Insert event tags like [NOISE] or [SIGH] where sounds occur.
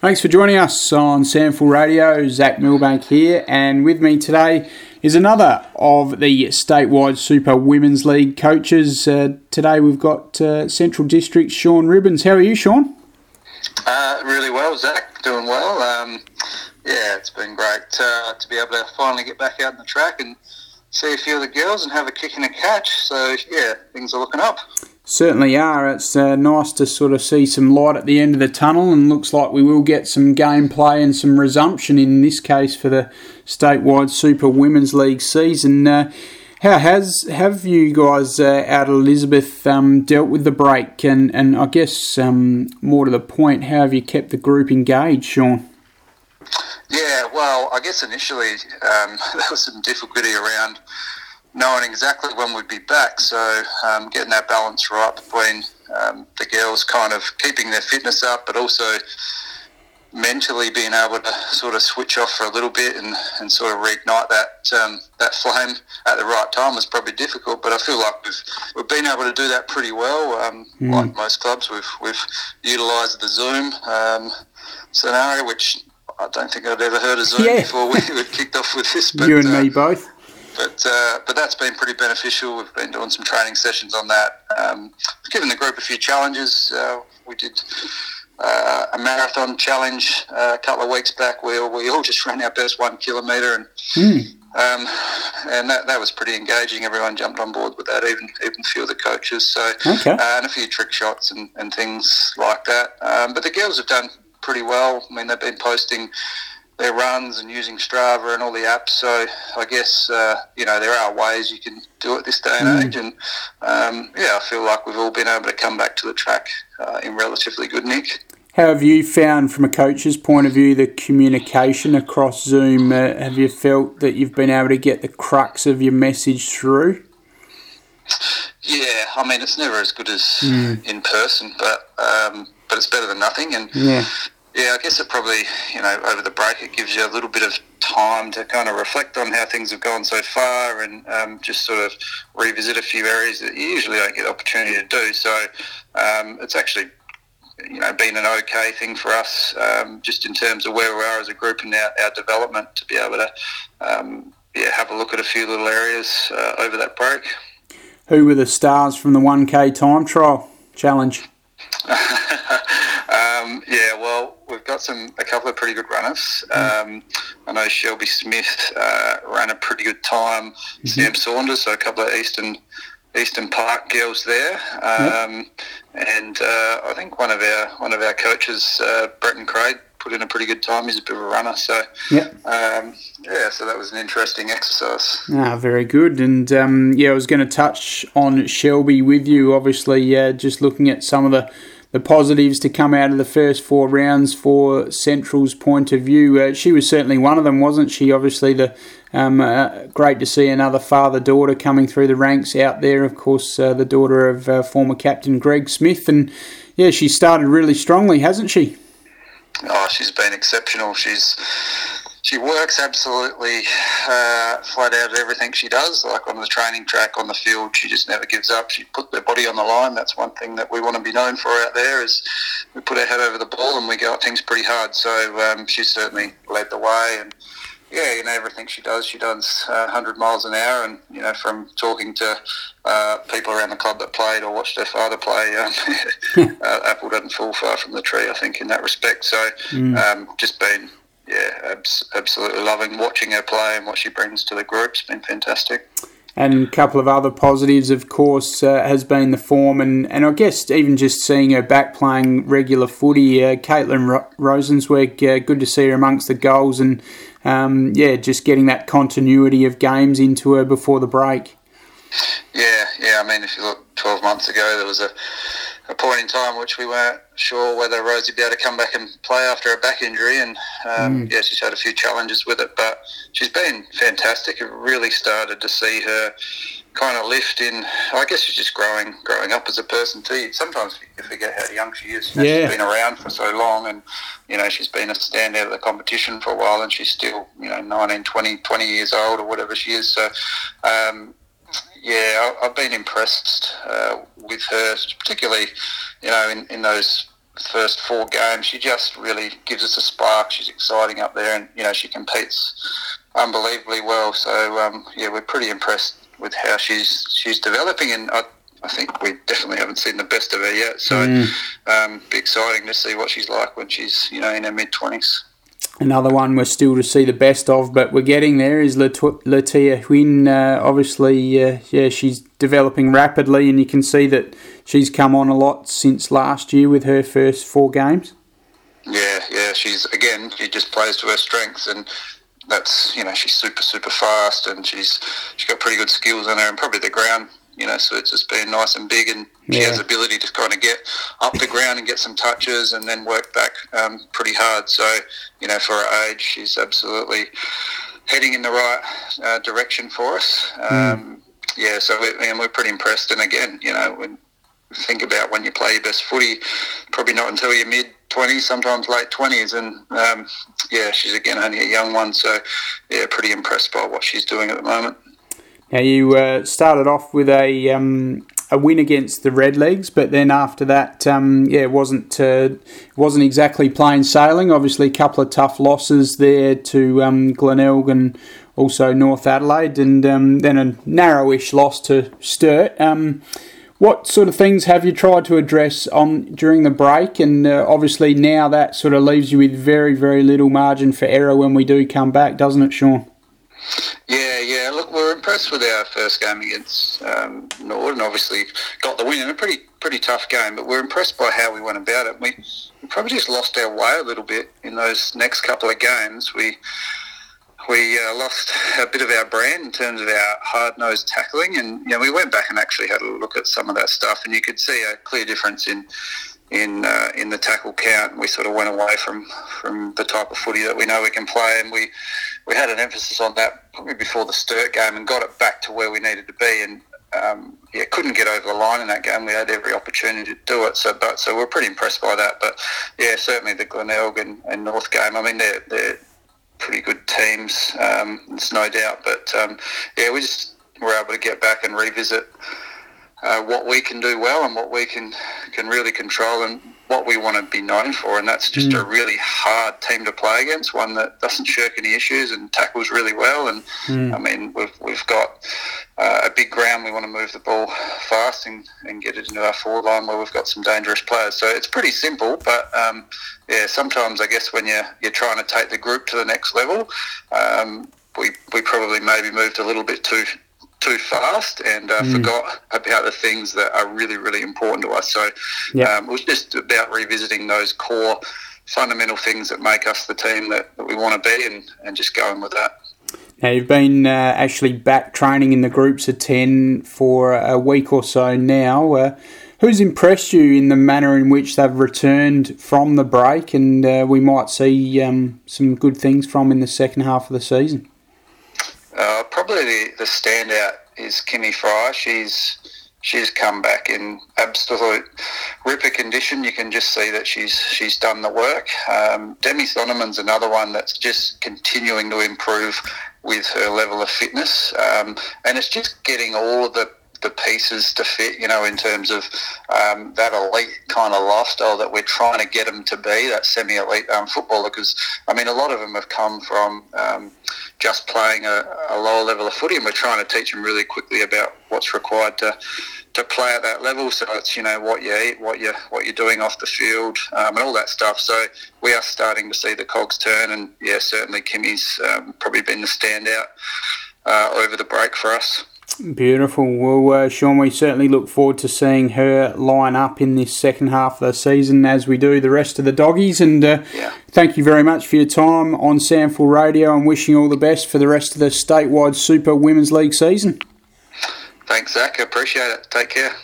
Thanks for joining us on SANFL Radio. Zach Milbank here, and with me today is another of the statewide Super Women's League coaches. Uh, today we've got uh, Central District Sean Ribbons. How are you, Sean? Uh, really well, Zach. Doing well. Um, yeah, it's been great uh, to be able to finally get back out on the track and see a few of the girls and have a kick and a catch. So yeah, things are looking up. Certainly are. It's uh, nice to sort of see some light at the end of the tunnel, and looks like we will get some gameplay and some resumption in this case for the statewide Super Women's League season. Uh, how has have you guys uh, out of Elizabeth um, dealt with the break, and and I guess um, more to the point, how have you kept the group engaged, Sean? Yeah, well, I guess initially um, [LAUGHS] there was some difficulty around knowing exactly when we'd be back. So um, getting that balance right between um, the girls kind of keeping their fitness up, but also mentally being able to sort of switch off for a little bit and, and sort of reignite that um, that flame at the right time was probably difficult. But I feel like we've we've been able to do that pretty well. Um, mm. Like most clubs, we've we've utilised the Zoom um, scenario, which I don't think I'd ever heard of Zoom yeah. before we, we kicked off with this. But, you and uh, me both but uh, but that's been pretty beneficial. We've been doing some training sessions on that. Um, given the group a few challenges. Uh, we did uh, a marathon challenge uh, a couple of weeks back where we all just ran our best one kilometre and. Mm. Um, and that, that was pretty engaging. Everyone jumped on board with that, even even a few of the coaches. So, okay. Uh, and a few trick shots and, and things like that. Um, but the girls have done pretty well. I mean, they've been posting their runs and using Strava and all the apps. So I guess uh, you know there are ways you can do it this day and mm. age, and um, yeah, I feel like we've all been able to come back to the track uh, in relatively good nick. How have you found, from a coach's point of view, the communication across Zoom? Uh, have you felt that you've been able to get the crux of your message through? Yeah, I mean it's never as good as mm. in person, but um, but it's better than nothing. And yeah. Yeah, I guess it probably, you know, over the break, it gives you a little bit of time to kind of reflect on how things have gone so far and um, just sort of revisit a few areas that you usually don't get the opportunity to do. So um, it's actually, you know, been an okay thing for us um, just in terms of where we are as a group and our, our development to be able to, um, yeah, have a look at a few little areas uh, over that break. Who were the stars from the 1K time trial challenge? Um, yeah, some a couple of pretty good runners. Mm. Um, I know Shelby Smith uh, ran a pretty good time. Mm-hmm. Sam Saunders, so a couple of Eastern Eastern Park girls there, um, yep. and uh, I think one of our one of our coaches, uh, Brenton Craig, put in a pretty good time. He's a bit of a runner, so yep. um, yeah, so that was an interesting exercise. Ah, very good. And um, yeah, I was going to touch on Shelby with you. Obviously, uh, just looking at some of the the positives to come out of the first four rounds for Central's point of view. Uh, she was certainly one of them, wasn't she? Obviously, the um, uh, great to see another father daughter coming through the ranks out there. Of course, uh, the daughter of uh, former captain Greg Smith, and yeah, she started really strongly, hasn't she? Oh, she's been exceptional. She's she works absolutely uh, flat out at everything she does. Like on the training track, on the field, she just never gives up. She put her body on the line. That's one thing that we want to be known for out there is we put our head over the ball and we go at things pretty hard. So um, she certainly led the way and yeah, you know, everything she does, she does uh, 100 miles an hour. And, you know, from talking to uh, people around the club that played or watched their father play, um, [LAUGHS] uh, Apple doesn't fall far from the tree, I think, in that respect. So mm. um, just been yeah, abs- absolutely loving watching her play and what she brings to the group. It's been fantastic. And a couple of other positives, of course, uh, has been the form, and, and I guess even just seeing her back playing regular footy. Uh, Caitlin Ro- Rosenzweig, uh, good to see her amongst the goals, and um, yeah, just getting that continuity of games into her before the break. Yeah, yeah. I mean, if you look 12 months ago, there was a a point in time which we weren't sure whether Rosie would be able to come back and play after a back injury, and um, mm. yeah, she's had a few challenges with it, but she's been fantastic. It really started to see her kind of lift in. I guess she's just growing, growing up as a person too. Sometimes you forget how young she is. You know, yeah. She's been around for so long, and you know she's been a standout of the competition for a while, and she's still you know 19, 20, 20 years old or whatever she is. So. Um, yeah, I've been impressed uh, with her, particularly, you know, in, in those first four games, she just really gives us a spark. She's exciting up there, and you know she competes unbelievably well. So um, yeah, we're pretty impressed with how she's she's developing, and I, I think we definitely haven't seen the best of her yet. So mm. um, be exciting to see what she's like when she's you know in her mid twenties. Another one we're still to see the best of, but we're getting there. Is Latia Huynh? Uh, obviously, uh, yeah, she's developing rapidly, and you can see that she's come on a lot since last year with her first four games. Yeah, yeah, she's again, she just plays to her strengths, and that's you know she's super super fast, and she's she's got pretty good skills in her, and probably the ground you know, so it's just been nice and big, and she has the ability to kind of get up the ground and get some touches, and then work back um, pretty hard. So, you know, for her age, she's absolutely heading in the right uh, direction for us. Hmm. Um, mm. Yeah, so we, and we're pretty impressed. And again, you know, when think about when you play your best footy, probably not until your mid 20s, sometimes late 20s. And um, yeah, she's again only a young one. So yeah, pretty impressed by what she's doing at the moment. Now you uh, started off with a um, a win against the Redlegs, but then after that, um, yeah, it wasn't uh, wasn't exactly plain sailing. Obviously, a couple of tough losses there to um, Glenelg and also North Adelaide, and um, then a narrowish loss to Sturt. Um, what sort of things have you tried to address on during the break? And uh, obviously now that sort of leaves you with very very little margin for error when we do come back, doesn't it, Sean? Yeah, yeah. Look, we're impressed with our first game against um, Nord, and obviously got the win in a pretty pretty tough game. But we're impressed by how we went about it. We, we probably just lost our way a little bit in those next couple of games. We we uh, lost a bit of our brand in terms of our hard nosed tackling, and you know, we went back and actually had a look at some of that stuff, and you could see a clear difference in in uh, in the tackle count. We sort of went away from from the type of footy that we know we can play, and we we had an emphasis on that probably before the Sturt game and got it back to where we needed to be. And um, yeah, couldn't get over the line in that game. We had every opportunity to do it. So, but so we're pretty impressed by that. But yeah, certainly the Glenelg and, and North game. I mean, they're they're pretty good teams. Um, no doubt. But um, yeah, we just were able to get back and revisit uh, what we can do well and what we can can really control and what we want to be known for, and that's just mm. a really hard team to play against. One that doesn't shirk any issues and tackles really well. And mm. I mean, we've we've got uh, a big ground. We want to move the ball fast and, and get it into our forward line where we've got some dangerous players. So it's pretty simple, but um, yeah, sometimes I guess when you're you're trying to take the group to the next level. Um, we, we probably maybe moved a little bit too too fast and uh, mm. forgot about the things that are really, really important to us. So yep. um, it was just about revisiting those core fundamental things that make us the team that, that we want to be and, and just going with that. Now, you've been uh, actually back training in the groups of 10 for a week or so now. Uh, who's impressed you in the manner in which they've returned from the break and uh, we might see um, some good things from in the second half of the season? Probably the, the standout is Kimmy Fry. She's she's come back in absolute ripper condition. You can just see that she's she's done the work. Um, Demi Sonneman's another one that's just continuing to improve with her level of fitness, um, and it's just getting all of the the pieces to fit, you know, in terms of um, that elite kind of lifestyle that we're trying to get them to be, that semi-elite um, footballer. Because I mean, a lot of them have come from um, just playing a, a, lower level of footy, and we're trying to teach them really quickly about what's required to to play at that level. So it's you know what you eat, what you what you're doing off the field, um, and all that stuff. So we are starting to see the cogs turn, and yeah, certainly Kimmy's um, probably been the standout uh, over the break for us. Beautiful. Well, uh, Sean, we certainly look forward to seeing her line up in this second half of the season as we do the rest of the doggies. And uh, yeah. thank you very much for your time on SANFL Radio and wishing all the best for the rest of the statewide Super Women's League season. Thanks, Zach. I appreciate it. Take care.